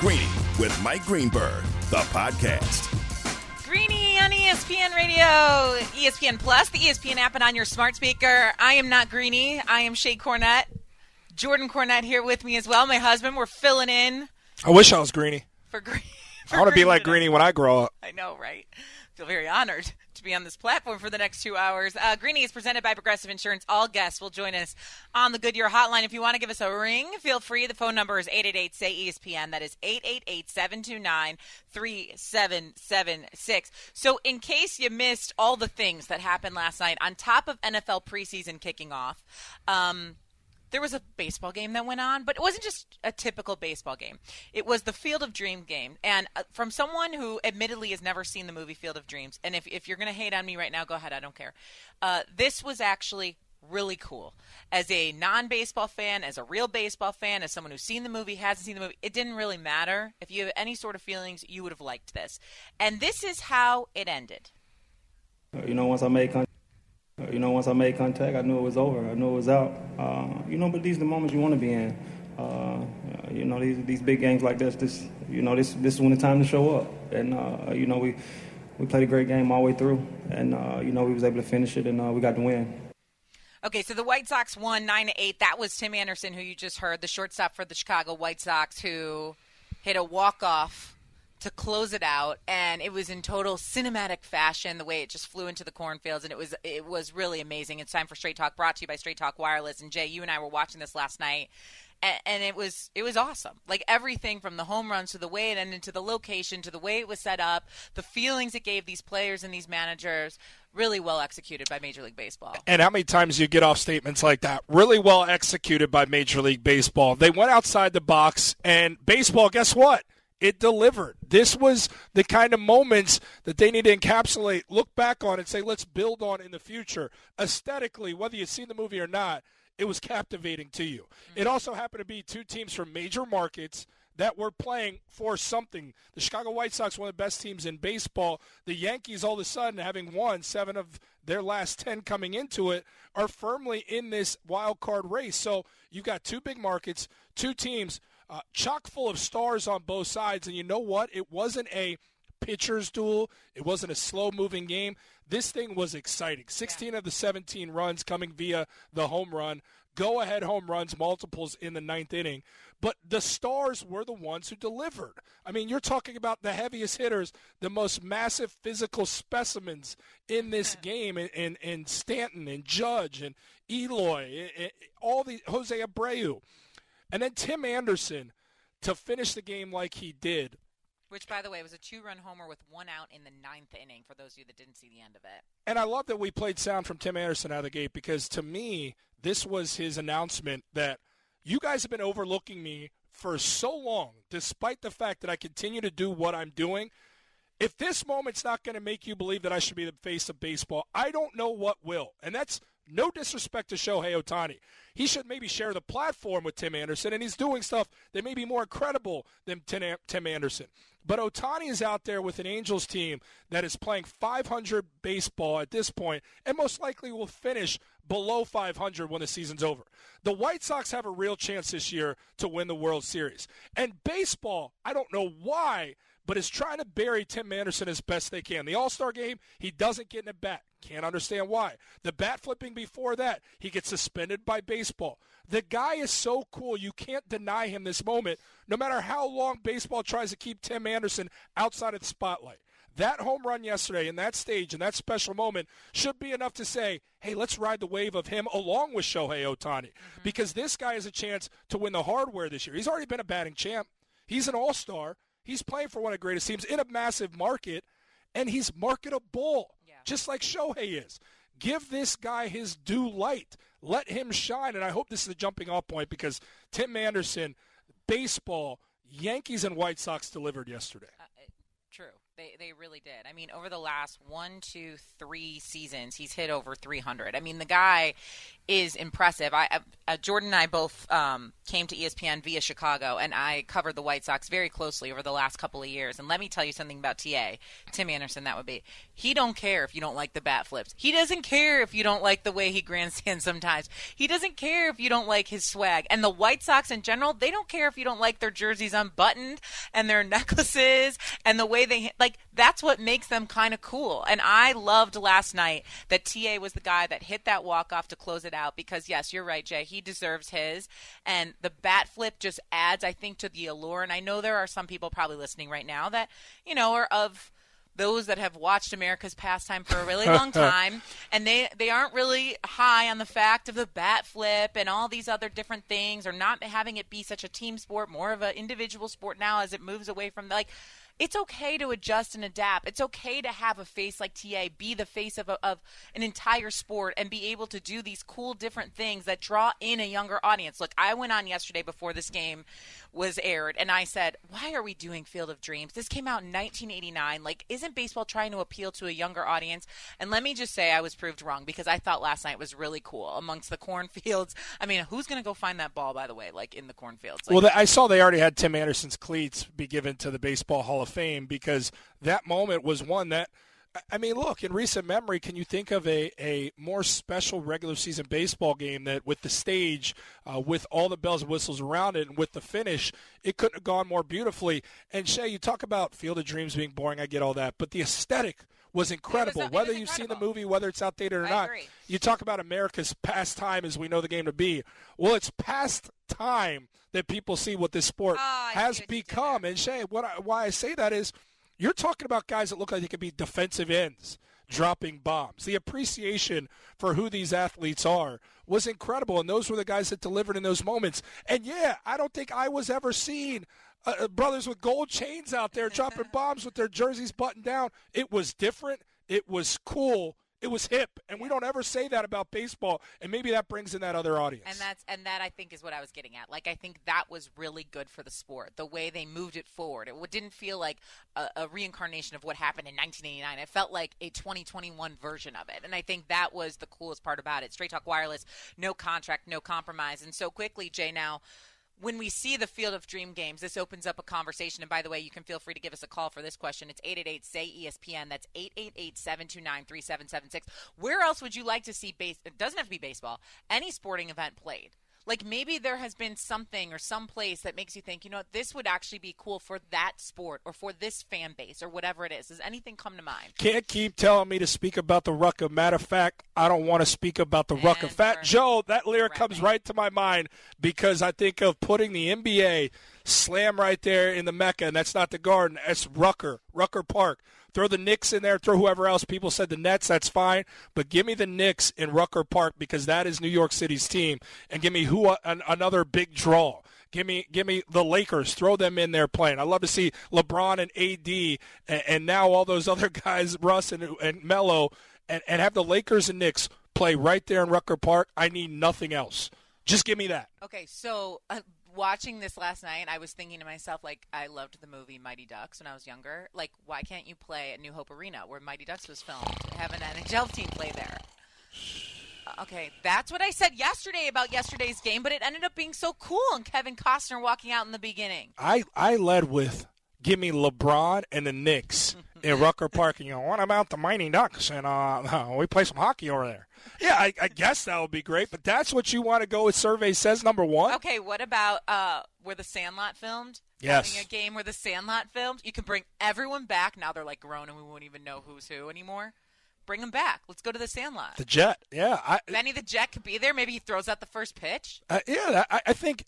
Greeny with Mike Greenberg, the podcast. Greeny on ESPN Radio, ESPN Plus, the ESPN app, and on your smart speaker. I am not Greeny. I am Shae Cornette. Jordan Cornette here with me as well. My husband. We're filling in I wish I was Greeny. for Greeny. I want to be like Greeny when I grow up. I know, right? Feel very honored to be on this platform for the next two hours. Uh, Greeny is presented by Progressive Insurance. All guests will join us on the Goodyear Hotline. If you want to give us a ring, feel free. The phone number is 888 say ESPN. That is 888 729 3776. So, in case you missed all the things that happened last night, on top of NFL preseason kicking off, um, there was a baseball game that went on, but it wasn't just a typical baseball game. It was the Field of Dream game. And uh, from someone who admittedly has never seen the movie Field of Dreams, and if, if you're going to hate on me right now, go ahead, I don't care. Uh, this was actually really cool. As a non baseball fan, as a real baseball fan, as someone who's seen the movie, hasn't seen the movie, it didn't really matter. If you have any sort of feelings, you would have liked this. And this is how it ended. You know, once I made contact, you know, once I made contact, I knew it was over. I knew it was out. Uh, you know, but these are the moments you want to be in. Uh, you know, these these big games like this, this you know, this this is when the time to show up. And uh, you know, we we played a great game all the way through, and uh, you know, we was able to finish it, and uh, we got the win. Okay, so the White Sox won nine to eight. That was Tim Anderson, who you just heard, the shortstop for the Chicago White Sox, who hit a walk off to close it out, and it was in total cinematic fashion. The way it just flew into the cornfields, and it was it was really amazing. It's time for Straight Talk, brought to you by Straight Talk Wireless. And Jay, you and I were watching this last night, and, and it was it was awesome. Like everything from the home runs to the way it ended, to the location, to the way it was set up, the feelings it gave these players and these managers. Really well executed by Major League Baseball. And how many times you get off statements like that? Really well executed by Major League Baseball. They went outside the box, and baseball, guess what? It delivered. This was the kind of moments that they need to encapsulate, look back on, and say, let's build on in the future. Aesthetically, whether you've seen the movie or not, it was captivating to you. Mm-hmm. It also happened to be two teams from major markets that were playing for something. The Chicago White Sox, one of the best teams in baseball. The Yankees, all of a sudden, having won seven of their last 10 coming into it, are firmly in this wild card race. So you've got two big markets, two teams uh, chock full of stars on both sides. And you know what? It wasn't a pitcher's duel, it wasn't a slow moving game. This thing was exciting. 16 of the 17 runs coming via the home run, go ahead home runs, multiples in the ninth inning. But the stars were the ones who delivered. I mean, you're talking about the heaviest hitters, the most massive physical specimens in this game, and, and, and Stanton and Judge and Eloy, and all the Jose Abreu. And then Tim Anderson to finish the game like he did. Which, by the way, was a two run homer with one out in the ninth inning for those of you that didn't see the end of it. And I love that we played sound from Tim Anderson out of the gate because to me, this was his announcement that you guys have been overlooking me for so long, despite the fact that I continue to do what I'm doing. If this moment's not going to make you believe that I should be the face of baseball, I don't know what will. And that's no disrespect to Shohei Ohtani. He should maybe share the platform with Tim Anderson, and he's doing stuff that may be more incredible than Tim Anderson. But Ohtani is out there with an Angels team that is playing 500 baseball at this point, and most likely will finish below 500 when the season's over. The White Sox have a real chance this year to win the World Series. And baseball, I don't know why, but is trying to bury Tim Anderson as best they can. The All Star game, he doesn't get in a bat. Can't understand why. The bat flipping before that, he gets suspended by baseball. The guy is so cool, you can't deny him this moment, no matter how long baseball tries to keep Tim Anderson outside of the spotlight. That home run yesterday in that stage and that special moment should be enough to say, hey, let's ride the wave of him along with Shohei Ohtani. Mm-hmm. Because this guy has a chance to win the hardware this year. He's already been a batting champ, he's an all star. He's playing for one of the greatest teams in a massive market, and he's marketable. Just like Shohei is. Give this guy his due light. Let him shine. And I hope this is a jumping off point because Tim Anderson, baseball, Yankees and White Sox delivered yesterday. Uh. They they really did. I mean, over the last one, two, three seasons, he's hit over 300. I mean, the guy is impressive. I uh, Jordan and I both um, came to ESPN via Chicago, and I covered the White Sox very closely over the last couple of years. And let me tell you something about TA, Tim Anderson. That would be he don't care if you don't like the bat flips. He doesn't care if you don't like the way he grandstands sometimes. He doesn't care if you don't like his swag. And the White Sox in general, they don't care if you don't like their jerseys unbuttoned and their necklaces and the way they like like that's what makes them kind of cool. And I loved last night that TA was the guy that hit that walk off to close it out because yes, you're right, Jay. He deserves his, and the bat flip just adds, I think, to the allure. And I know there are some people probably listening right now that you know are of those that have watched America's pastime for a really long time, and they they aren't really high on the fact of the bat flip and all these other different things, or not having it be such a team sport, more of an individual sport now as it moves away from like it's okay to adjust and adapt. It's okay to have a face like TA be the face of, a, of an entire sport and be able to do these cool different things that draw in a younger audience. Look, I went on yesterday before this game was aired and I said, "Why are we doing Field of Dreams? This came out in 1989. Like isn't baseball trying to appeal to a younger audience?" And let me just say I was proved wrong because I thought last night was really cool amongst the cornfields. I mean, who's going to go find that ball by the way, like in the cornfields? Like, well, I saw they already had Tim Anderson's cleats be given to the Baseball Hall of Fame because that moment was one that I mean, look, in recent memory, can you think of a, a more special regular season baseball game that with the stage, uh, with all the bells and whistles around it, and with the finish, it couldn't have gone more beautifully? And Shae, you talk about Field of Dreams being boring, I get all that, but the aesthetic was incredible. Was, whether you've incredible. seen the movie, whether it's outdated or I not, agree. you talk about America's past time as we know the game to be. Well, it's past time that people see what this sport oh, has become. And Shae, what I, why I say that is you're talking about guys that look like they could be defensive ends dropping bombs. The appreciation for who these athletes are was incredible, and those were the guys that delivered in those moments. And yeah, I don't think I was ever seen uh, uh brothers with gold chains out there dropping bombs with their jerseys buttoned down. It was different. It was cool it was hip, and we don't ever say that about baseball, and maybe that brings in that other audience. And that's and that I think is what I was getting at. Like I think that was really good for the sport, the way they moved it forward. It didn't feel like a, a reincarnation of what happened in 1989. It felt like a 2021 version of it, and I think that was the coolest part about it. Straight Talk Wireless, no contract, no compromise, and so quickly, Jay. Now when we see the Field of Dream games, this opens up a conversation. And by the way, you can feel free to give us a call for this question. It's 888 say ESPN. That's 888 729 3776. Where else would you like to see base? It doesn't have to be baseball, any sporting event played like maybe there has been something or some place that makes you think, you know, this would actually be cool for that sport or for this fan base or whatever it is. Does anything come to mind? Can't keep telling me to speak about the Rucker. Matter of fact, I don't want to speak about the and Rucker. Fat Joe, that lyric comes right to my mind because I think of putting the NBA slam right there in the Mecca, and that's not the Garden. That's Rucker, Rucker Park. Throw the Knicks in there, throw whoever else. People said the Nets, that's fine. But give me the Knicks in Rucker Park because that is New York City's team. And give me who uh, an, another big draw. Give me, give me the Lakers. Throw them in there playing. I love to see LeBron and AD, and, and now all those other guys, Russ and, and Melo, and, and have the Lakers and Knicks play right there in Rucker Park. I need nothing else. Just give me that. Okay, so uh, watching this last night, I was thinking to myself, like, I loved the movie Mighty Ducks when I was younger. Like, why can't you play at New Hope Arena where Mighty Ducks was filmed? Have an NHL team play there. Uh, okay, that's what I said yesterday about yesterday's game, but it ended up being so cool and Kevin Costner walking out in the beginning. I, I led with give me LeBron and the Knicks in Rucker Park. And you know, what about the Mighty Ducks? And uh, we play some hockey over there. Yeah, I, I, guess that would be great. But that's what you want to go with. Survey says number one. Okay, what about uh, where the Sandlot filmed? Yes. Having a game where the Sandlot filmed, you can bring everyone back. Now they're like grown, and we won't even know who's who anymore. Bring them back. Let's go to the Sandlot. The Jet, yeah. I, Benny the Jet could be there. Maybe he throws out the first pitch. Uh, yeah, I, I think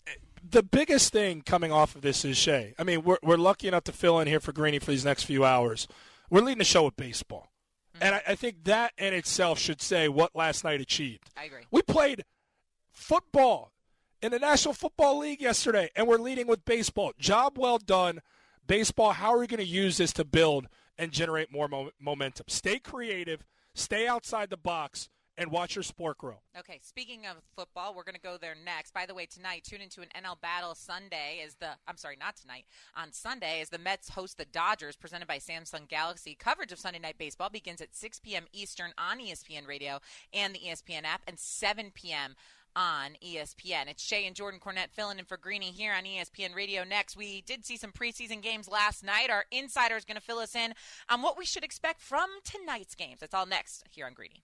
the biggest thing coming off of this is Shae. I mean, we're, we're lucky enough to fill in here for Greeny for these next few hours. We're leading the show with baseball. Mm-hmm. And I, I, think that in itself should say what last night achieved. I agree. We played football in the National Football League yesterday, and we're leading with baseball. Job well done. Baseball, how are we going to use this to build and generate more mo- momentum? Stay creative, stay outside the box, and watch your sport grow. Okay, speaking of football, we're going to go there next. By the way, tonight, tune into an NL Battle Sunday is the, I'm sorry, not tonight, on Sunday as the Mets host the Dodgers, presented by Samsung Galaxy. Coverage of Sunday Night Baseball begins at 6 p.m. Eastern on ESPN Radio and the ESPN app, and 7 p.m on ESPN. It's Shae and Jordan Cornette filling in for Greeny here on ESPN Radio. Next, we did see some preseason games last night. Our insider is going to fill us in on what we should expect from tonight's games. That's all next here on Greeny.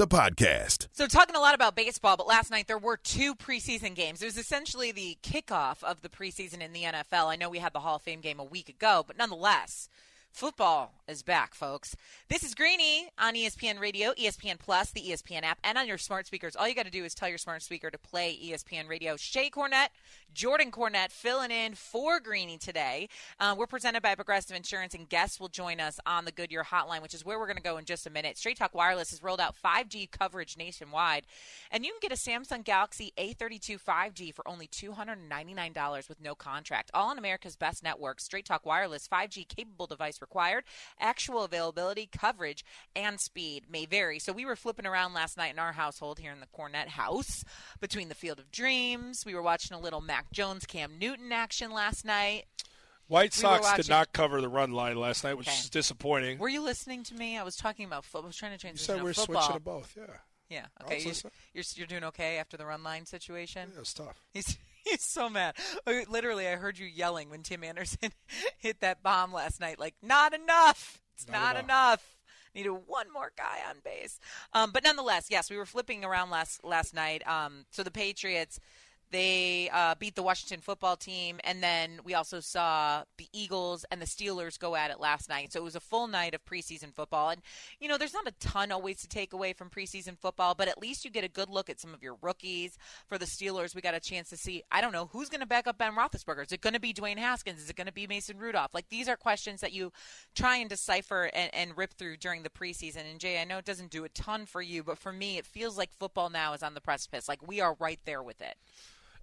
the podcast. So, talking a lot about baseball, but last night there were two preseason games. It was essentially the kickoff of the preseason in the NFL. I know we had the Hall of Fame game a week ago, but nonetheless, Football is back, folks. This is Greeny on ESPN Radio, ESPN Plus, the ESPN app, and on your smart speakers. All you got to do is tell your smart speaker to play ESPN Radio. Shae Cornette, Jordan Cornette filling in for Greeny today. Uh, we're presented by Progressive Insurance, and guests will join us on the Goodyear Hotline, which is where we're going to go in just a minute. Straight Talk Wireless has rolled out 5G coverage nationwide, and you can get a Samsung Galaxy A32 5G for only $299 with no contract. All on America's best network. Straight Talk Wireless 5G capable device required. Actual availability, coverage, and speed may vary. So we were flipping around last night in our household here in the Cornette house between the Field of Dreams. We were watching a little Mac Jones, Cam Newton action last night. White Sox did not cover the run line last night, which Okay. is disappointing. Were you listening to me? I was talking about football. I was trying to transition. you said we're football. switching to both. Yeah, Yeah. Okay. You, listening. you're you're doing okay after the run line situation. yeah, it's tough. He's so mad. Literally, I heard you yelling when Tim Anderson hit that bomb last night. Like, not enough. It's Not not, enough. enough. Needed one more guy on base. Um, but nonetheless, yes, we were flipping around last last night. Um, so the Patriots. They uh, beat the Washington football team, and then we also saw the Eagles and the Steelers go at it last night. So it was a full night of preseason football. And, you know, there's not a ton always to take away from preseason football, but at least you get a good look at some of your rookies. For the Steelers, we got a chance to see, I don't know, who's going to back up Ben Roethlisberger? Is it going to be Dwayne Haskins? Is it going to be Mason Rudolph? Like, these are questions that you try and decipher and, and rip through during the preseason. And, Jay, I know it doesn't do a ton for you, but for me, it feels like football now is on the precipice. Like, we are right there with it.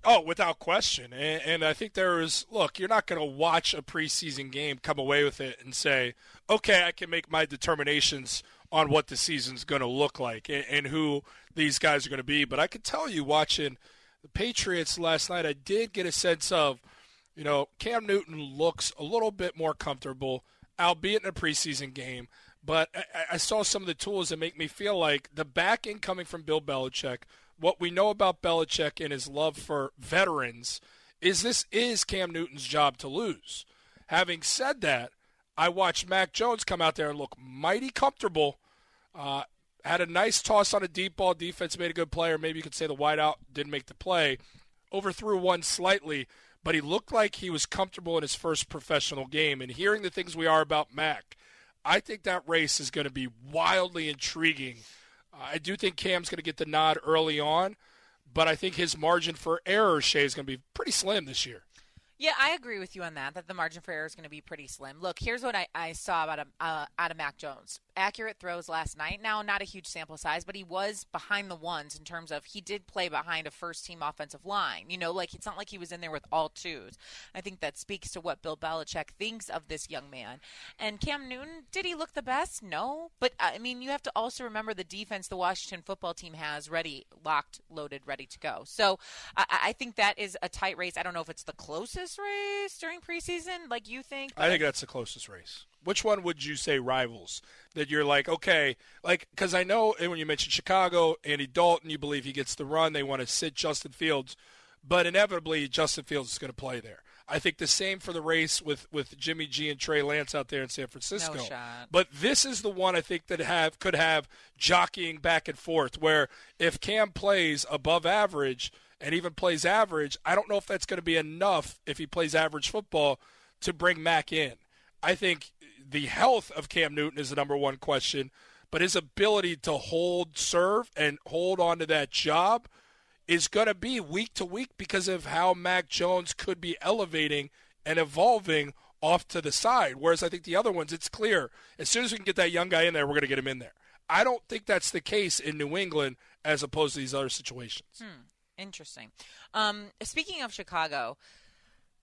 Oh, without question. And, and I think there is, look, you're not going to watch a preseason game, come away with it, and say, okay, I can make my determinations on what the season's going to look like and, and who these guys are going to be. But I can tell you, watching the Patriots last night, I did get a sense of, you know, Cam Newton looks a little bit more comfortable, albeit in a preseason game. But I, I saw some of the tools that make me feel like the backing coming from Bill Belichick, what we know about Belichick and his love for veterans, is this is Cam Newton's job to lose. Having said that, I watched Mac Jones come out there and look mighty comfortable. Uh, had a nice toss on a deep ball. Defense made a good play, or maybe you could say the wideout didn't make the play. Overthrew one slightly, but he looked like he was comfortable in his first professional game. And hearing the things we are about Mac, I think that race is going to be wildly intriguing. I do think Cam's going to get the nod early on, but I think his margin for error, Shae, is going to be pretty slim this year. Yeah, I agree with you on that. That the margin for error is going to be pretty slim. Look, here's what I, I saw about a, uh, out of Mac Jones. Accurate throws last night. Now, not a huge sample size, but he was behind the ones in terms of he did play behind a first team offensive line. You know, like it's not like he was in there with all twos. I think that speaks to what Bill Belichick thinks of this young man. And Cam Newton, did he look the best? No, but I mean, you have to also remember the defense the Washington football team has ready, locked, loaded, ready to go. So I, I think that is a tight race. I don't know if it's the closest closest race during preseason, like you think? I think that's the closest race. Which one would you say rivals that you're like, okay, like, because I know when you mentioned Chicago, Andy Dalton, you believe he gets the run. They want to sit Justin Fields, but inevitably Justin Fields is going to play there. I think the same for the race with, with Jimmy G and Trey Lance out there in San Francisco. No shot. But this is the one I think that have could have jockeying back and forth. Where if Cam plays above average – and even plays average, I don't know if that's going to be enough if he plays average football to bring Mac in. I think the health of Cam Newton is the number one question, but his ability to hold serve and hold on to that job is going to be week to week because of how Mac Jones could be elevating and evolving off to the side. Whereas I think the other ones, it's clear as soon as we can get that young guy in there, we're going to get him in there. I don't think that's the case in New England as opposed to these other situations. Hmm. Interesting. Um, speaking of Chicago,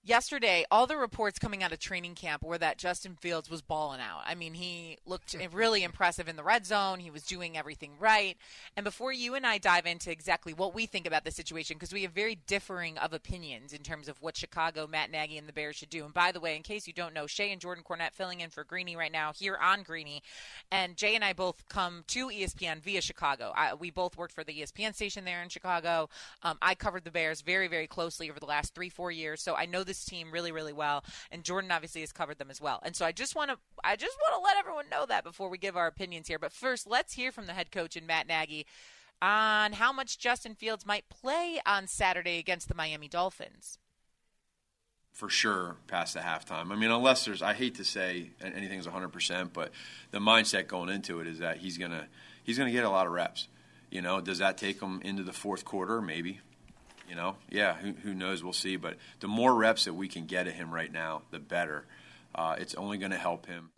yesterday, all the reports coming out of training camp were that Justin Fields was balling out. I mean, he looked really impressive in the red zone. He was doing everything right. And before you and I dive into exactly what we think about the situation, because we have very differing of opinions in terms of what Chicago, Matt Nagy, and the Bears should do. And by the way, in case you don't know, Shae and Jordan Cornette filling in for Greeny right now here on Greeny. And Jay and I both come to ESPN via Chicago. I, we both worked for the ESPN station there in Chicago. Um, I covered the Bears very, very closely over the last three, four years. So I know this team really, really well, and Jordan obviously has covered them as well. And so I just want to, I just want to let everyone know that before we give our opinions here. But first, let's hear from the head coach and Matt Nagy on how much Justin Fields might play on Saturday against the Miami Dolphins for sure past the halftime. I mean, unless there's, I hate to say anything's 100%, but the mindset going into it is that he's gonna he's gonna get a lot of reps. You know, does that take him into the fourth quarter? Maybe. You know, yeah, who, who knows? We'll see. But the more reps that we can get at him right now, the better. Uh, it's only going to help him.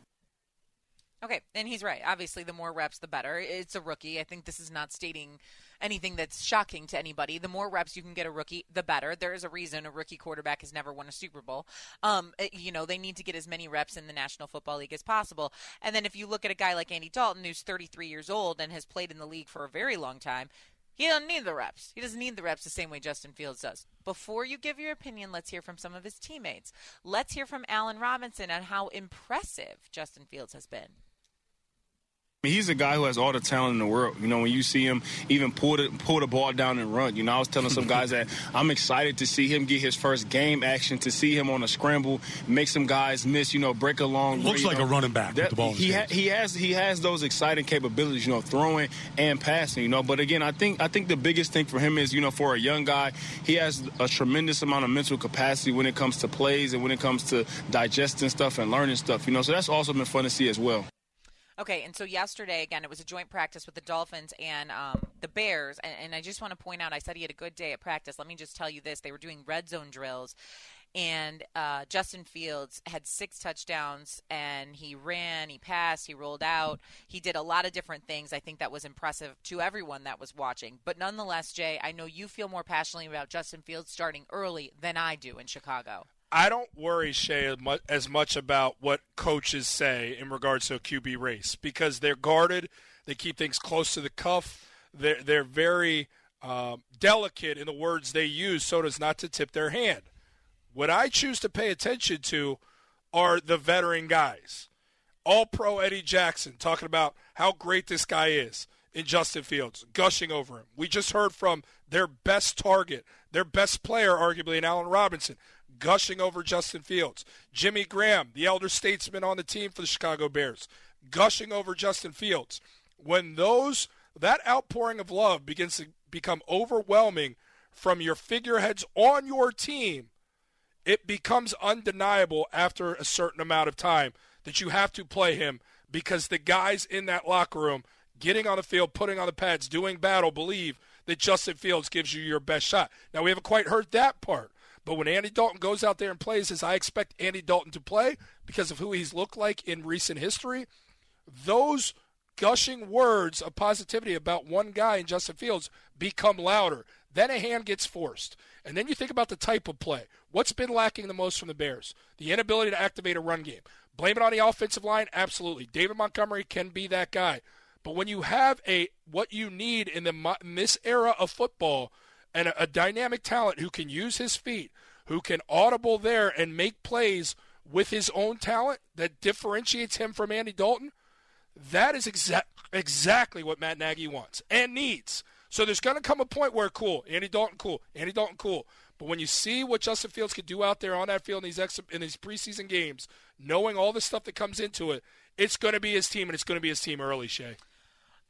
Okay, and he's right. Obviously, the more reps, the better. It's a rookie. I think this is not stating anything that's shocking to anybody. The more reps you can get a rookie, the better. There is a reason a rookie quarterback has never won a Super Bowl. Um, eh, you know, they need to get as many reps in the National Football League as possible. And then if you look at a guy like Andy Dalton, who's 33 years old and has played in the league for a very long time, he doesn't need the reps. He doesn't need the reps the same way Justin Fields does. Before you give your opinion, let's hear from some of his teammates. Let's hear from Allen Robinson on how impressive Justin Fields has been. He's a guy who has all the talent in the world. You know, when you see him even pull the pull the ball down and run. You know, I was telling some guys that I'm excited to see him get his first game action, to see him on a scramble, make some guys miss. You know, break a long. Looks like know, a running back that, with the ball. he ha- he has he has those exciting capabilities. You know, throwing and passing. You know, but again, I think I think the biggest thing for him is you know for a young guy, he has a tremendous amount of mental capacity when it comes to plays and when it comes to digesting stuff and learning stuff. You know, so that's also been fun to see as well. Okay, and so yesterday again, it was a joint practice with the Dolphins and um, the Bears, and, and I just want to point out, I said he had a good day at practice. Let me just tell you this: they were doing red zone drills, and uh, Justin Fields had six touchdowns, and he ran, he passed, he rolled out, he did a lot of different things. I think that was impressive to everyone that was watching. But nonetheless, Jay, I know you feel more passionately about Justin Fields starting early than I do in Chicago. I don't worry, Shae, as much about what coaches say in regards to a QB race because they're guarded. They keep things close to the cuff. They're, they're very um, delicate in the words they use so as not to tip their hand. What I choose to pay attention to are the veteran guys. All pro Eddie Jackson talking about how great this guy is in Justin Fields, gushing over him. We just heard from their best target, their best player, arguably, in Allen Robinson gushing over Justin Fields. Jimmy Graham, the elder statesman on the team for the Chicago Bears, gushing over Justin Fields. When those that outpouring of love begins to become overwhelming from your figureheads on your team, it becomes undeniable after a certain amount of time that you have to play him because the guys in that locker room getting on the field, putting on the pads, doing battle believe that Justin Fields gives you your best shot. Now we haven't quite heard that part. But when Andy Dalton goes out there and plays as I expect Andy Dalton to play because of who he's looked like in recent history, those gushing words of positivity about one guy in Justin Fields become louder. Then a hand gets forced. And then you think about the type of play. What's been lacking the most from the Bears? The inability to activate a run game. Blame it on the offensive line? Absolutely. David Montgomery can be that guy. But when you have a what you need in the in this era of football and a, a dynamic talent who can use his feet, who can audible there and make plays with his own talent that differentiates him from Andy Dalton, that is exa- exactly what Matt Nagy wants and needs. So there's going to come a point where, cool, Andy Dalton, cool, Andy Dalton, cool. But when you see what Justin Fields can do out there on that field in these ex- in these preseason games, knowing all the stuff that comes into it, it's going to be his team, and it's going to be his team early, Shae.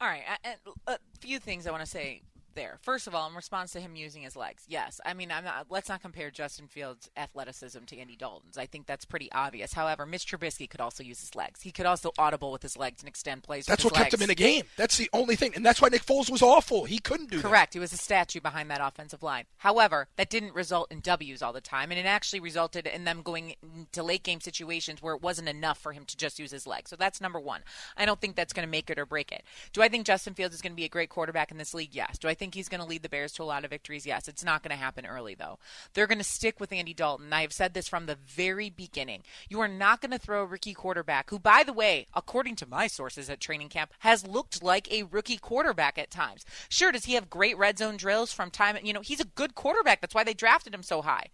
All right, a, a few things I want to say there. First of all, in response to him using his legs, yes. I mean, I'm not, let's not compare Justin Fields' athleticism to Andy Dalton's. I think that's pretty obvious. However, Mitch Trubisky could also use his legs. He could also audible with his legs and extend plays. That's what kept him in the game. That's the only thing, and that's why Nick Foles was awful. He couldn't do Correct. that. Correct. He was a statue behind that offensive line. However, that didn't result in W's all the time, and it actually resulted in them going to late game situations where it wasn't enough for him to just use his legs. So that's number one. I don't think that's going to make it or break it. Do I think Justin Fields is going to be a great quarterback in this league? Yes. Do I think he's going to lead the Bears? Bears to a lot of victories. Yes, it's not going to happen early, though. They're going to stick with Andy Dalton. I have said this from the very beginning. You are not going to throw a rookie quarterback, who, by the way, according to my sources at training camp, has looked like a rookie quarterback at times. Sure, does he have great red zone drills from time? You know, he's a good quarterback. That's why they drafted him so high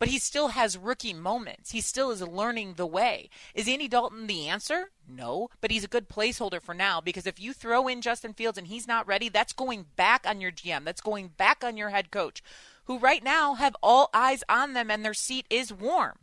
but he still has rookie moments. He still is learning the way. Is Andy Dalton the answer? No, but he's a good placeholder for now because if you throw in Justin Fields and he's not ready, that's going back on your GM. That's going back on your head coach, who right now have all eyes on them and their seat is warm.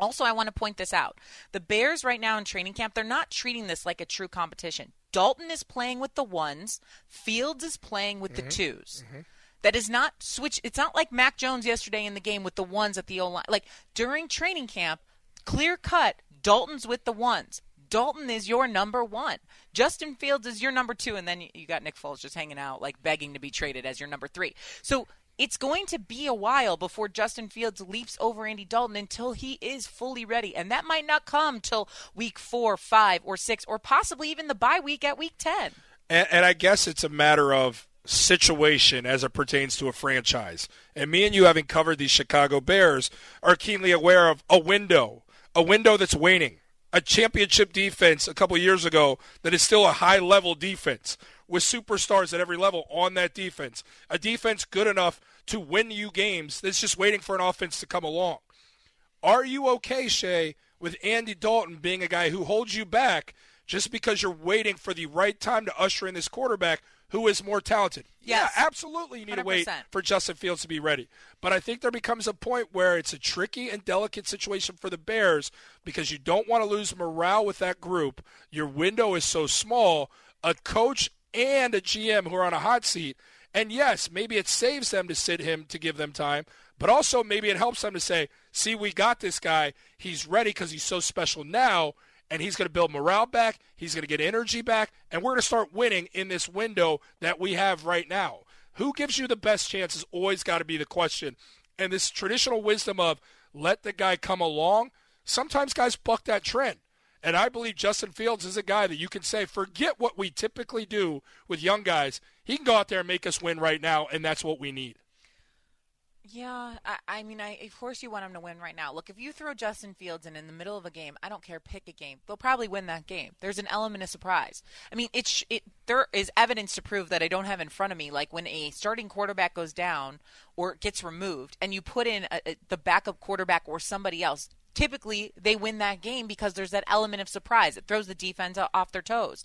Also, I want to point this out. The Bears right now in training camp, they're not treating this like a true competition. Dalton is playing with the ones, Fields is playing with mm-hmm. the 2s mm-hmm that is not switch. It's not like Mac Jones yesterday in the game with the ones at the O line. Like during training camp, clear cut, Dalton's with the ones. Dalton is your number one. Justin Fields is your number two, and then you got Nick Foles just hanging out, like begging to be traded as your number three. So it's going to be a while before Justin Fields leaps over Andy Dalton until he is fully ready. And that might not come till week four, five, or six, or possibly even the bye week at week 10. And, and I guess it's a matter of situation as it pertains to a franchise. And me and you, having covered these Chicago Bears, are keenly aware of a window, a window that's waning. A championship defense a couple years ago that is still a high level defense with superstars at every level on that defense. A defense good enough to win you games that's just waiting for an offense to come along. Are you okay, Shae, with Andy Dalton being a guy who holds you back just because you're waiting for the right time to usher in this quarterback who is more talented. Yes. Yeah, absolutely. You need 100%. to wait for Justin Fields to be ready. But I think there becomes a point where it's a tricky and delicate situation for the Bears because you don't want to lose morale with that group. Your window is so small. A coach and a GM who are on a hot seat. And yes, maybe it saves them to sit him to give them time, but also maybe it helps them to say, see, we got this guy. He's ready because he's so special now and he's going to build morale back. He's going to get energy back, and we're going to start winning in this window that we have right now. Who gives you the best chance always got to be the question. And this traditional wisdom of let the guy come along, sometimes guys buck that trend. And I believe Justin Fields is a guy that you can say, forget what we typically do with young guys. He can go out there and make us win right now, and that's what we need. Yeah, I, I mean, I of course you want them to win right now. Look, if you throw Justin Fields in in the middle of a game, I don't care, pick a game. They'll probably win that game. There's an element of surprise. I mean, it's it. There is evidence to prove that I don't have in front of me. Like when a starting quarterback goes down or gets removed, and you put in a, a, the backup quarterback or somebody else. Typically, they win that game because there's that element of surprise. It throws the defense off their toes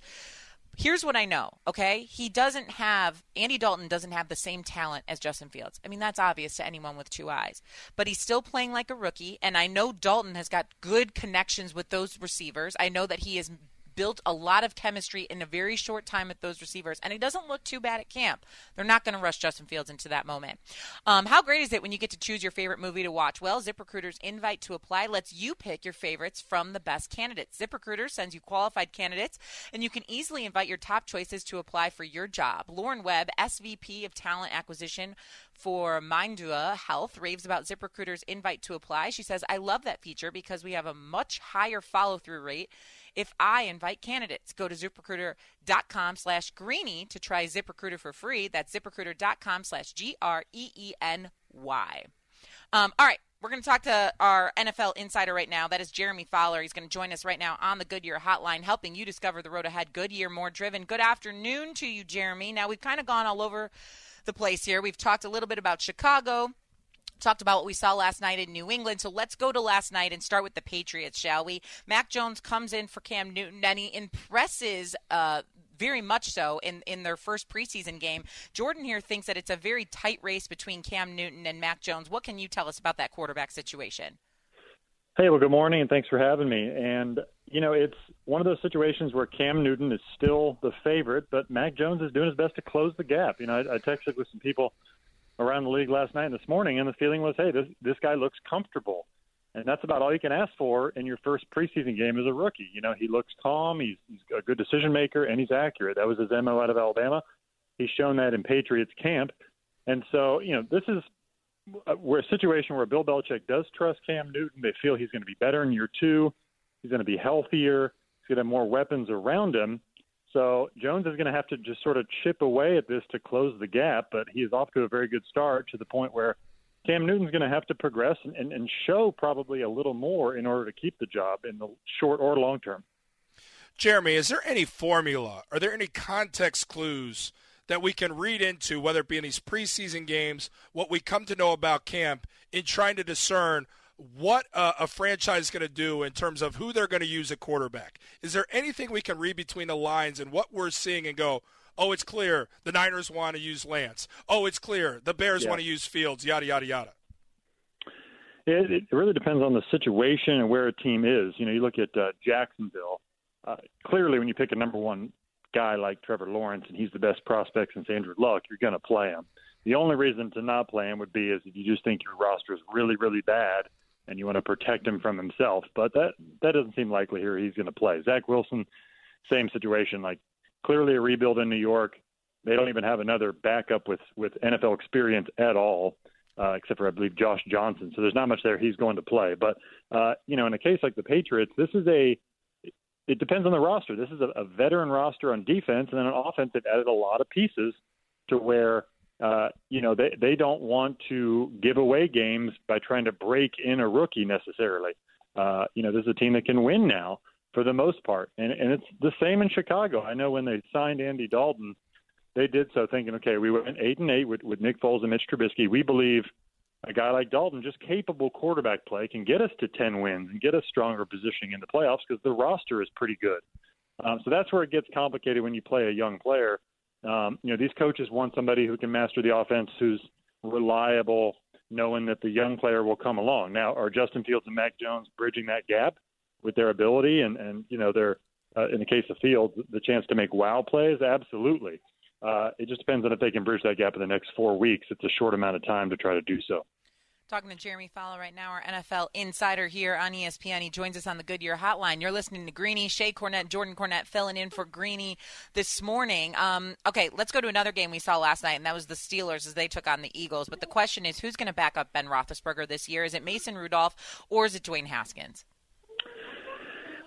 here's what I know, okay? He doesn't have, Andy Dalton doesn't have the same talent as Justin Fields. I mean, that's obvious to anyone with two eyes. But he's still playing like a rookie, and I know Dalton has got good connections with those receivers. I know that he has built a lot of chemistry in a very short time with those receivers, and it doesn't look too bad at camp. They're not going to rush Justin Fields into that moment. Um, how great is it when you get to choose your favorite movie to watch? Well, ZipRecruiter's invite to apply lets you pick your favorites from the best candidates. ZipRecruiter sends you qualified candidates, and you can easily invite your top choices to apply for your job. Lauren Webb, SVP of Talent Acquisition for Mindua Health, raves about ZipRecruiter's invite to apply. She says, I love that feature because we have a much higher follow through rate if I invite candidates. Go to ziprecruiter.com slash greeny to try ZipRecruiter for free. That's ziprecruiter.com slash G R E E N Y. Um, all right. We're going to talk to our NFL insider right now. That is Jeremy Fowler. He's going to join us right now on the Goodyear hotline, helping you discover the road ahead. Goodyear, more driven. Good afternoon to you, Jeremy. Now, we've kind of gone all over the place here. We've talked a little bit about Chicago, talked about what we saw last night in New England. So let's go to last night and start with the Patriots, shall we? Mac Jones comes in for Cam Newton and he impresses uh, very much so in, in their first preseason game. Jordan here thinks that it's a very tight race between Cam Newton and Mac Jones. What can you tell us about that quarterback situation? Hey, well, good morning, and thanks for having me. And, you know, it's one of those situations where Cam Newton is still the favorite, but Mac Jones is doing his best to close the gap. You know, I, I texted with some people around the league last night and this morning, and the feeling was, hey, this, this guy looks comfortable. And that's about all you can ask for in your first preseason game as a rookie. You know, he looks calm, he's, he's a good decision maker, and he's accurate. That was his MO out of Alabama. He's shown that in Patriots camp. And so, you know, this is we're a situation where Bill Belichick does trust Cam Newton. They feel he's going to be better in year two. He's going to be healthier. He's going to have more weapons around him. So Jones is going to have to just sort of chip away at this to close the gap. But he is off to a very good start to the point where Cam Newton's going to have to progress and, and, and show probably a little more in order to keep the job in the short or long term. Jeremy, is there any formula? Are there any context clues that we can read into, whether it be in these preseason games, what we come to know about camp, in trying to discern what uh, a franchise is going to do in terms of who they're going to use at quarterback. Is there anything we can read between the lines and what we're seeing and go, oh, it's clear the Niners want to use Lance. Oh, it's clear the Bears yeah. want to use Fields, yada, yada, yada. It, it really depends on the situation and where a team is. You know, you look at uh, Jacksonville. Uh, clearly, when you pick a number one guy like Trevor Lawrence and he's the best prospect since Andrew Luck, you're going to play him. The only reason to not play him would be is if you just think your roster is really, really bad and you want to protect him from himself. But that that doesn't seem likely here. He's going to play. Zach Wilson, same situation. Like clearly a rebuild in New York. They don't even have another backup with with NFL experience at all, uh, except for I believe Josh Johnson. So there's not much there. He's going to play. But uh, you know, in a case like the Patriots, this is a it depends on the roster. This is a, a veteran roster on defense, and then on offense, they've added a lot of pieces to where uh, you know they they don't want to give away games by trying to break in a rookie necessarily. Uh, you know, this is a team that can win now for the most part, and and it's the same in Chicago. I know when they signed Andy Dalton, they did so thinking, okay, we went eight and eight with, with Nick Foles and Mitch Trubisky. We believe a guy like Dalton, just capable quarterback play, can get us to 10 wins and get us stronger positioning in the playoffs because the roster is pretty good. Um, so that's where it gets complicated when you play a young player. Um, you know, these coaches want somebody who can master the offense, who's reliable, knowing that the young player will come along. Now, are Justin Fields and Mac Jones bridging that gap with their ability and, and you know, their, uh, in the case of Fields, the chance to make wow plays? Absolutely. Uh, it just depends on if they can bridge that gap in the next four weeks. It's a short amount of time to try to do so. Talking to Jeremy Fowler right now, our NFL insider here on ESPN. He joins us on the Goodyear Hotline. You're listening to Greeny, Shae Cornette, Jordan Cornette filling in for Greeny this morning. Um, okay, let's go to another game we saw last night, and that was the Steelers as they took on the Eagles. But the question is, who's going to back up Ben Roethlisberger this year? Is it Mason Rudolph or is it Dwayne Haskins?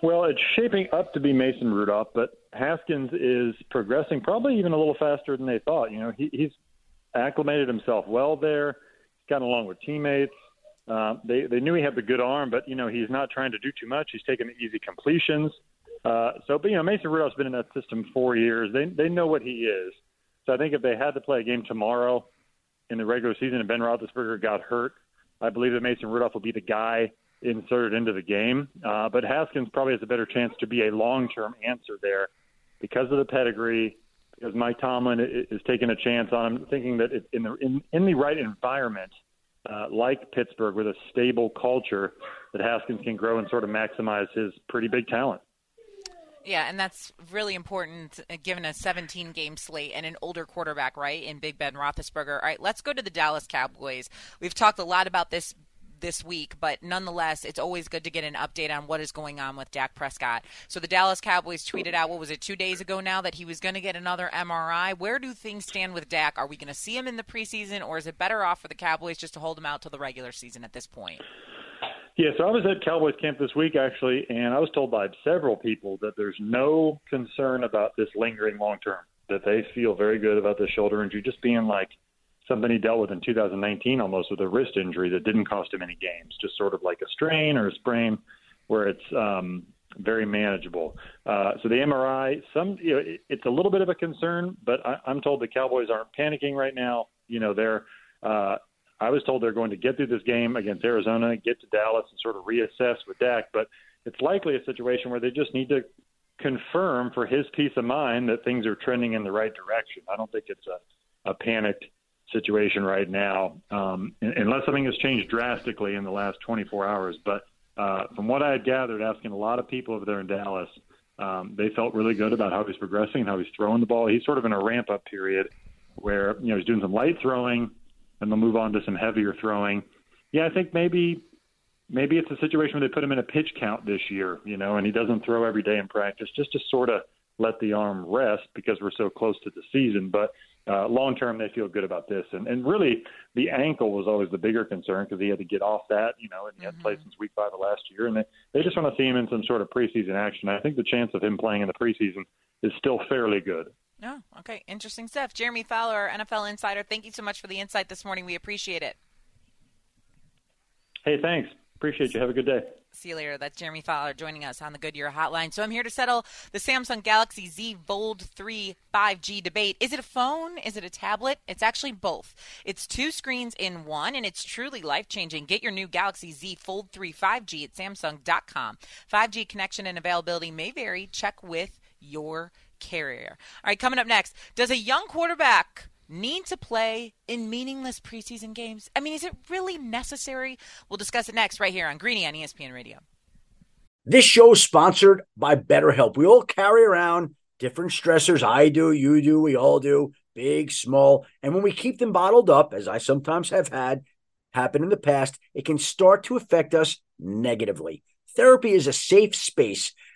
Well, it's shaping up to be Mason Rudolph, but Haskins is progressing probably even a little faster than they thought. You know, he, he's acclimated himself well there. Gotten along with teammates. Uh, they they knew he had the good arm, but you know he's not trying to do too much. He's taking the easy completions. Uh, so, but you know Mason Rudolph's been in that system four years. They they know what he is. So I think if they had to play a game tomorrow in the regular season and Ben Roethlisberger got hurt, I believe that Mason Rudolph will be the guy inserted into the game. Uh, but Haskins probably has a better chance to be a long-term answer there because of the pedigree, because Mike Tomlin is taking a chance on him, thinking that in the in, in the right environment, uh, like Pittsburgh, with a stable culture, that Haskins can grow and sort of maximize his pretty big talent. Yeah, and that's really important uh, given a 17 game slate and an older quarterback, right, in Big Ben Roethlisberger. All right, let's go to the Dallas Cowboys. We've talked a lot about this this week, but nonetheless, it's always good to get an update on what is going on with Dak Prescott. So the Dallas Cowboys tweeted out, what was it, two days ago now, that he was going to get another MRI. Where do things stand with Dak? Are we going to see him in the preseason, or is it better off for the Cowboys just to hold him out till the regular season at this point? Yeah, so I was at Cowboys camp this week actually, and I was told by several people that there's no concern about this lingering long term. That they feel very good about the shoulder injury just being like something he dealt with in 2019 almost with a wrist injury that didn't cost him any games, just sort of like a strain or a sprain where it's um, very manageable. Uh, so the MRI, some you know, it, it's a little bit of a concern, but I, I'm told the Cowboys aren't panicking right now. You know, they're uh, I was told they're going to get through this game against Arizona, get to Dallas, and sort of reassess with Dak. But it's likely a situation where they just need to confirm for his peace of mind that things are trending in the right direction. I don't think it's a, a panicked situation right now, um, unless something has changed drastically in the last 24 hours. But uh, from what I had gathered, asking a lot of people over there in Dallas, um, they felt really good about how he's progressing and how he's throwing the ball. He's sort of in a ramp up period where you know he's doing some light throwing and they'll move on to some heavier throwing. Yeah, I think maybe maybe it's a situation where they put him in a pitch count this year, you know, and he doesn't throw every day in practice just to sort of let the arm rest because we're so close to the season. But uh, long term, they feel good about this. And, and really, the ankle was always the bigger concern because he had to get off that, you know, and he hadn't played since week five of last year. And they, they just want to see him in some sort of preseason action. I think the chance of him playing in the preseason is still fairly good. Oh, okay. Interesting stuff. Jeremy Fowler, NFL Insider, thank you so much for the insight this morning. We appreciate it. Hey, thanks. Appreciate you. Have a good day. See you later. That's Jeremy Fowler joining us on the Goodyear Hotline. So I'm here to settle the Samsung Galaxy Z Fold 3 5G debate. Is it a phone? Is it a tablet? It's actually both. It's two screens in one, and it's truly life changing. Get your new Galaxy Z Fold 3 5G at Samsung.com. 5G connection and availability may vary. Check with your carrier. All right, coming up next, does a young quarterback need to play in meaningless preseason games? I mean, is it really necessary? We'll discuss it next right here on Greeny on ESPN Radio. This show is sponsored by BetterHelp. We all carry around different stressors. I do, you do, we all do, big, small. And when we keep them bottled up, as I sometimes have had happen in the past, it can start to affect us negatively. Therapy is a safe space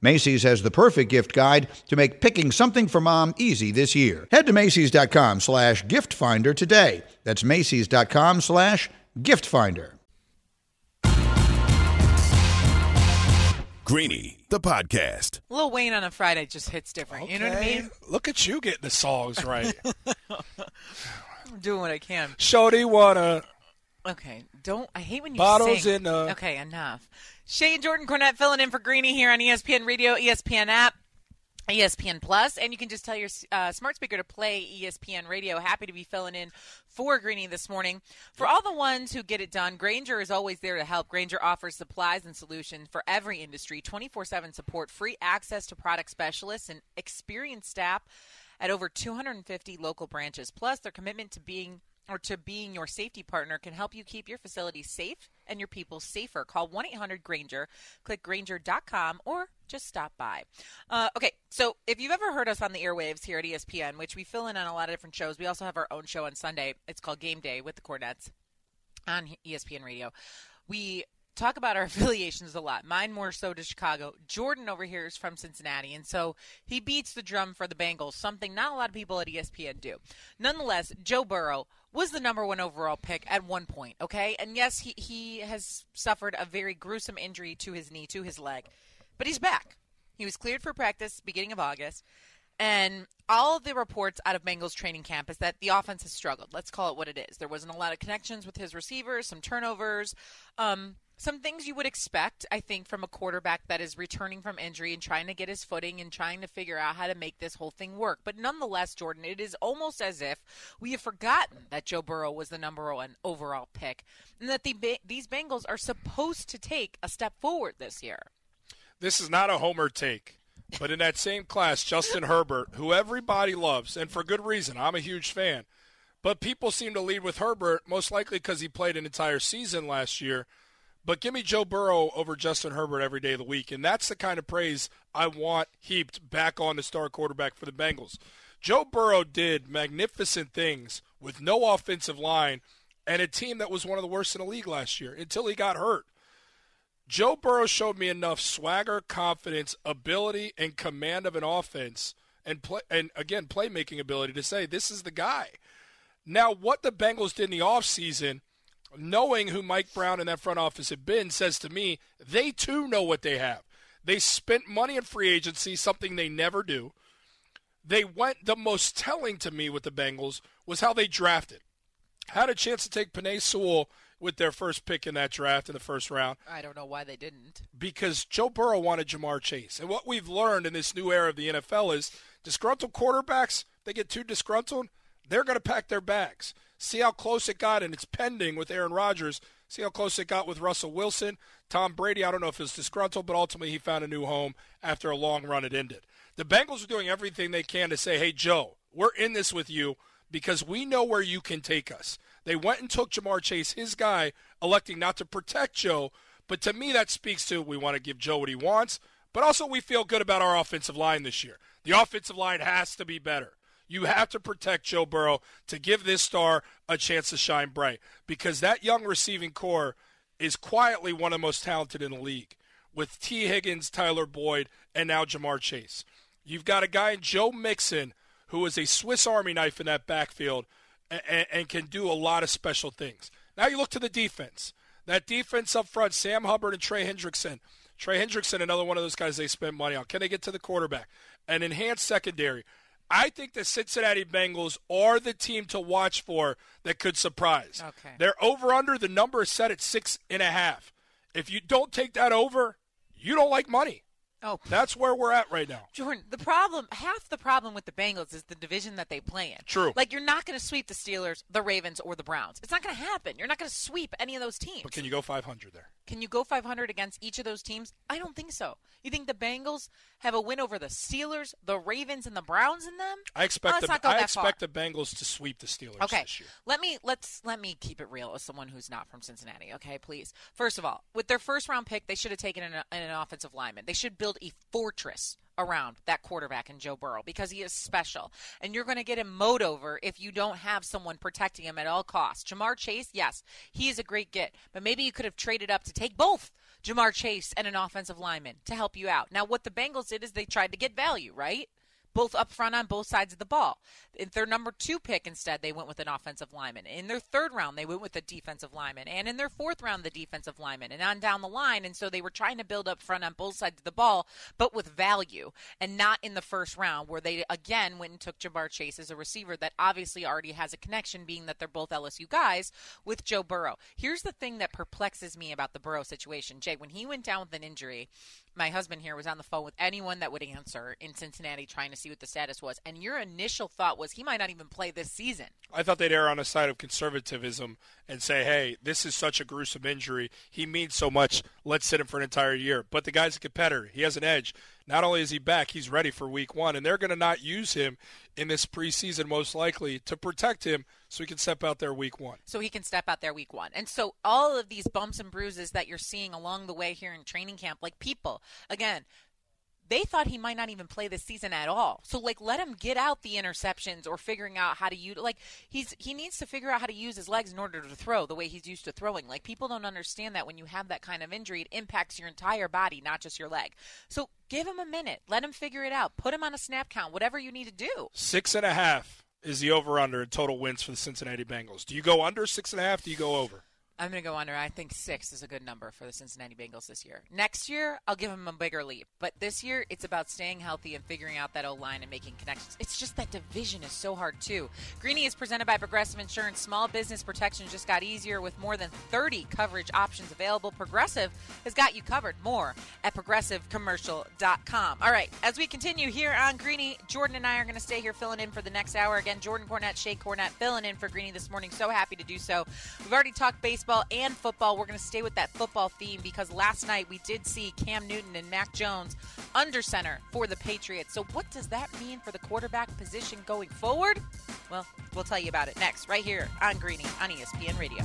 Macy's has the perfect gift guide to make picking something for mom easy this year. Head to Macy's.com slash gift finder today. That's Macy's.com slash gift finder. Greeny, the podcast. Lil Wayne on a Friday just hits different. You know what I mean? Look at you getting the songs right. I'm doing what I can. Shorty wanna Okay, don't. I hate when you Bottles sing. in Okay, enough. Shae and Jordan Cornette filling in for Greeny here on ESPN Radio, ESPN app. ESPN Plus, and you can just tell your uh, smart speaker to play ESPN Radio. Happy to be filling in for Greeny this morning. For all the ones who get it done, Grainger is always there to help. Grainger offers supplies and solutions for every industry, 24 7 support, free access to product specialists, and experienced staff at over 250 local branches. Plus, their commitment to being or to being your safety partner can help you keep your facility safe and your people safer. Call 1 800 Grainger, click Grainger.com, or just stop by. Uh, okay, so if you've ever heard us on the airwaves here at ESPN, which we fill in on a lot of different shows, we also have our own show on Sunday. It's called Game Day with the Cornettes on ESPN Radio. We talk about our affiliations a lot. Mine more so to Chicago. Jordan over here is from Cincinnati, and so he beats the drum for the Bengals, something not a lot of people at ESPN do. Nonetheless, Joe Burrow was the number one overall pick at one point, okay? And yes, he, he has suffered a very gruesome injury to his knee, to his leg, but he's back. He was cleared for practice beginning of August. And all of the reports out of Bengals training camp is that the offense has struggled. Let's call it what it is. There wasn't a lot of connections with his receivers, some turnovers. Um, some things you would expect, I think, from a quarterback that is returning from injury and trying to get his footing and trying to figure out how to make this whole thing work. But nonetheless, Jordan, it is almost as if we have forgotten that Joe Burrow was the number one overall pick and that the, these Bengals are supposed to take a step forward this year. This is not a homer take. But in that same class, Justin Herbert, who everybody loves, and for good reason, I'm a huge fan. But people seem to lead with Herbert, most likely because he played an entire season last year. But give me Joe Burrow over Justin Herbert every day of the week. And that's the kind of praise I want heaped back on the star quarterback for the Bengals. Joe Burrow did magnificent things with no offensive line and a team that was one of the worst in the league last year until he got hurt. Joe Burrow showed me enough swagger, confidence, ability, and command of an offense, and play, and again playmaking ability to say this is the guy. Now, what the Bengals did in the offseason knowing who Mike Brown and that front office have been, says to me they too know what they have. They spent money in free agency, something they never do. They went, the most telling to me with the Bengals was how they drafted. Had a chance to take Penei Sewell with their first pick in that draft in the first round. I don't know why they didn't. Because Joe Burrow wanted Ja'Marr Chase. And what we've learned in this new era of the NFL is disgruntled quarterbacks, they get too disgruntled, they're going to pack their bags. See how close it got, and it's pending with Aaron Rodgers. See how close it got with Russell Wilson. Tom Brady, I don't know if it's disgruntled, but ultimately he found a new home after a long run it ended. The Bengals are doing everything they can to say, hey, Joe, we're in this with you because we know where you can take us. They went and took Ja'Marr Chase, his guy, electing not to protect Joe. But to me, that speaks to we want to give Joe what he wants, but also we feel good about our offensive line this year. The offensive line has to be better. You have to protect Joe Burrow to give this star a chance to shine bright because that young receiving corps is quietly one of the most talented in the league with Tee Higgins, Tyler Boyd, and now Ja'Marr Chase. You've got a guy in Joe Mixon who is a Swiss Army knife in that backfield and, and can do a lot of special things. Now you look to the defense. That defense up front, Sam Hubbard and Trey Hendrickson. Trey Hendrickson, another one of those guys they spent money on. Can they get to the quarterback? An enhanced secondary. I think the Cincinnati Bengals are the team to watch for that could surprise. Okay. They're over under. The number is set at six and a half. If you don't take that over, you don't like money. Oh, that's where we're at right now. Jordan, the problem, half the problem with the Bengals is the division that they play in. True. Like you're not going to sweep the Steelers, the Ravens, or the Browns. It's not going to happen. You're not going to sweep any of those teams. But can you go 500 there? Can you go 500 against each of those teams? I don't think so. You think the Bengals have a win over the Steelers, the Ravens, and the Browns in them? I expect Let's the I expect far. the Bengals to sweep the Steelers Okay, this year. let me let's let me keep it real as someone who's not from Cincinnati. Okay, please. First of all, with their first round pick, they should have taken an, an offensive lineman. They should build a fortress around that quarterback in Joe Burrow because he is special, and you're going to get him mowed over if you don't have someone protecting him at all costs. Ja'Marr Chase, yes, he is a great get, but maybe you could have traded up to take both. Ja'Marr Chase and an offensive lineman to help you out. Now, what the Bengals did is they tried to get value, right? Both up front on both sides of the ball. In their number two pick, instead, they went with an offensive lineman. In their third round, they went with a defensive lineman. And in their fourth round, the defensive lineman. And on down the line. And so they were trying to build up front on both sides of the ball, but with value and not in the first round, where they again went and took Ja'Marr Chase as a receiver that obviously already has a connection, being that they're both LSU guys, with Joe Burrow. Here's the thing that perplexes me about the Burrow situation. Jay, when he went down with an injury, my husband here was on the phone with anyone that would answer in Cincinnati trying to see what the status was. And your initial thought was he might not even play this season. I thought they'd err on the side of conservatism and say, hey, this is such a gruesome injury. He means so much. Let's sit him for an entire year. But the guy's a competitor. He has an edge. Not only is he back, he's ready for week one. And they're going to not use him in this preseason, most likely, to protect him so he can step out there week one. So he can step out there week one. And so all of these bumps and bruises that you're seeing along the way here in training camp, like people, again, they thought he might not even play this season at all. So like let him get out the interceptions or figuring out how to use like he's he needs to figure out how to use his legs in order to throw the way he's used to throwing. Like people don't understand that when you have that kind of injury it impacts your entire body, not just your leg. So give him a minute. Let him figure it out. Put him on a snap count, whatever you need to do. Six and a half is the over under in total wins for the Cincinnati Bengals. Do you go under six and a half? Do you go over? I'm going to go under. I think six is a good number for the Cincinnati Bengals this year. Next year, I'll give them a bigger leap. But this year, it's about staying healthy and figuring out that O line and making connections. It's just that division is so hard, too. Greeny is presented by Progressive Insurance. Small business protection just got easier with more than 30 coverage options available. Progressive has got you covered. More at progressivecommercial.com. All right, as we continue here on Greeny, Jordan and I are going to stay here filling in for the next hour. Again, Jordan Cornette, Shae Cornette filling in for Greeny this morning. So happy to do so. We've already talked baseball and football. We're going to stay with that football theme because last night we did see Cam Newton and Mac Jones under center for the Patriots. So, what does that mean for the quarterback position going forward? Well, we'll tell you about it next, right here on Greeny on ESPN Radio.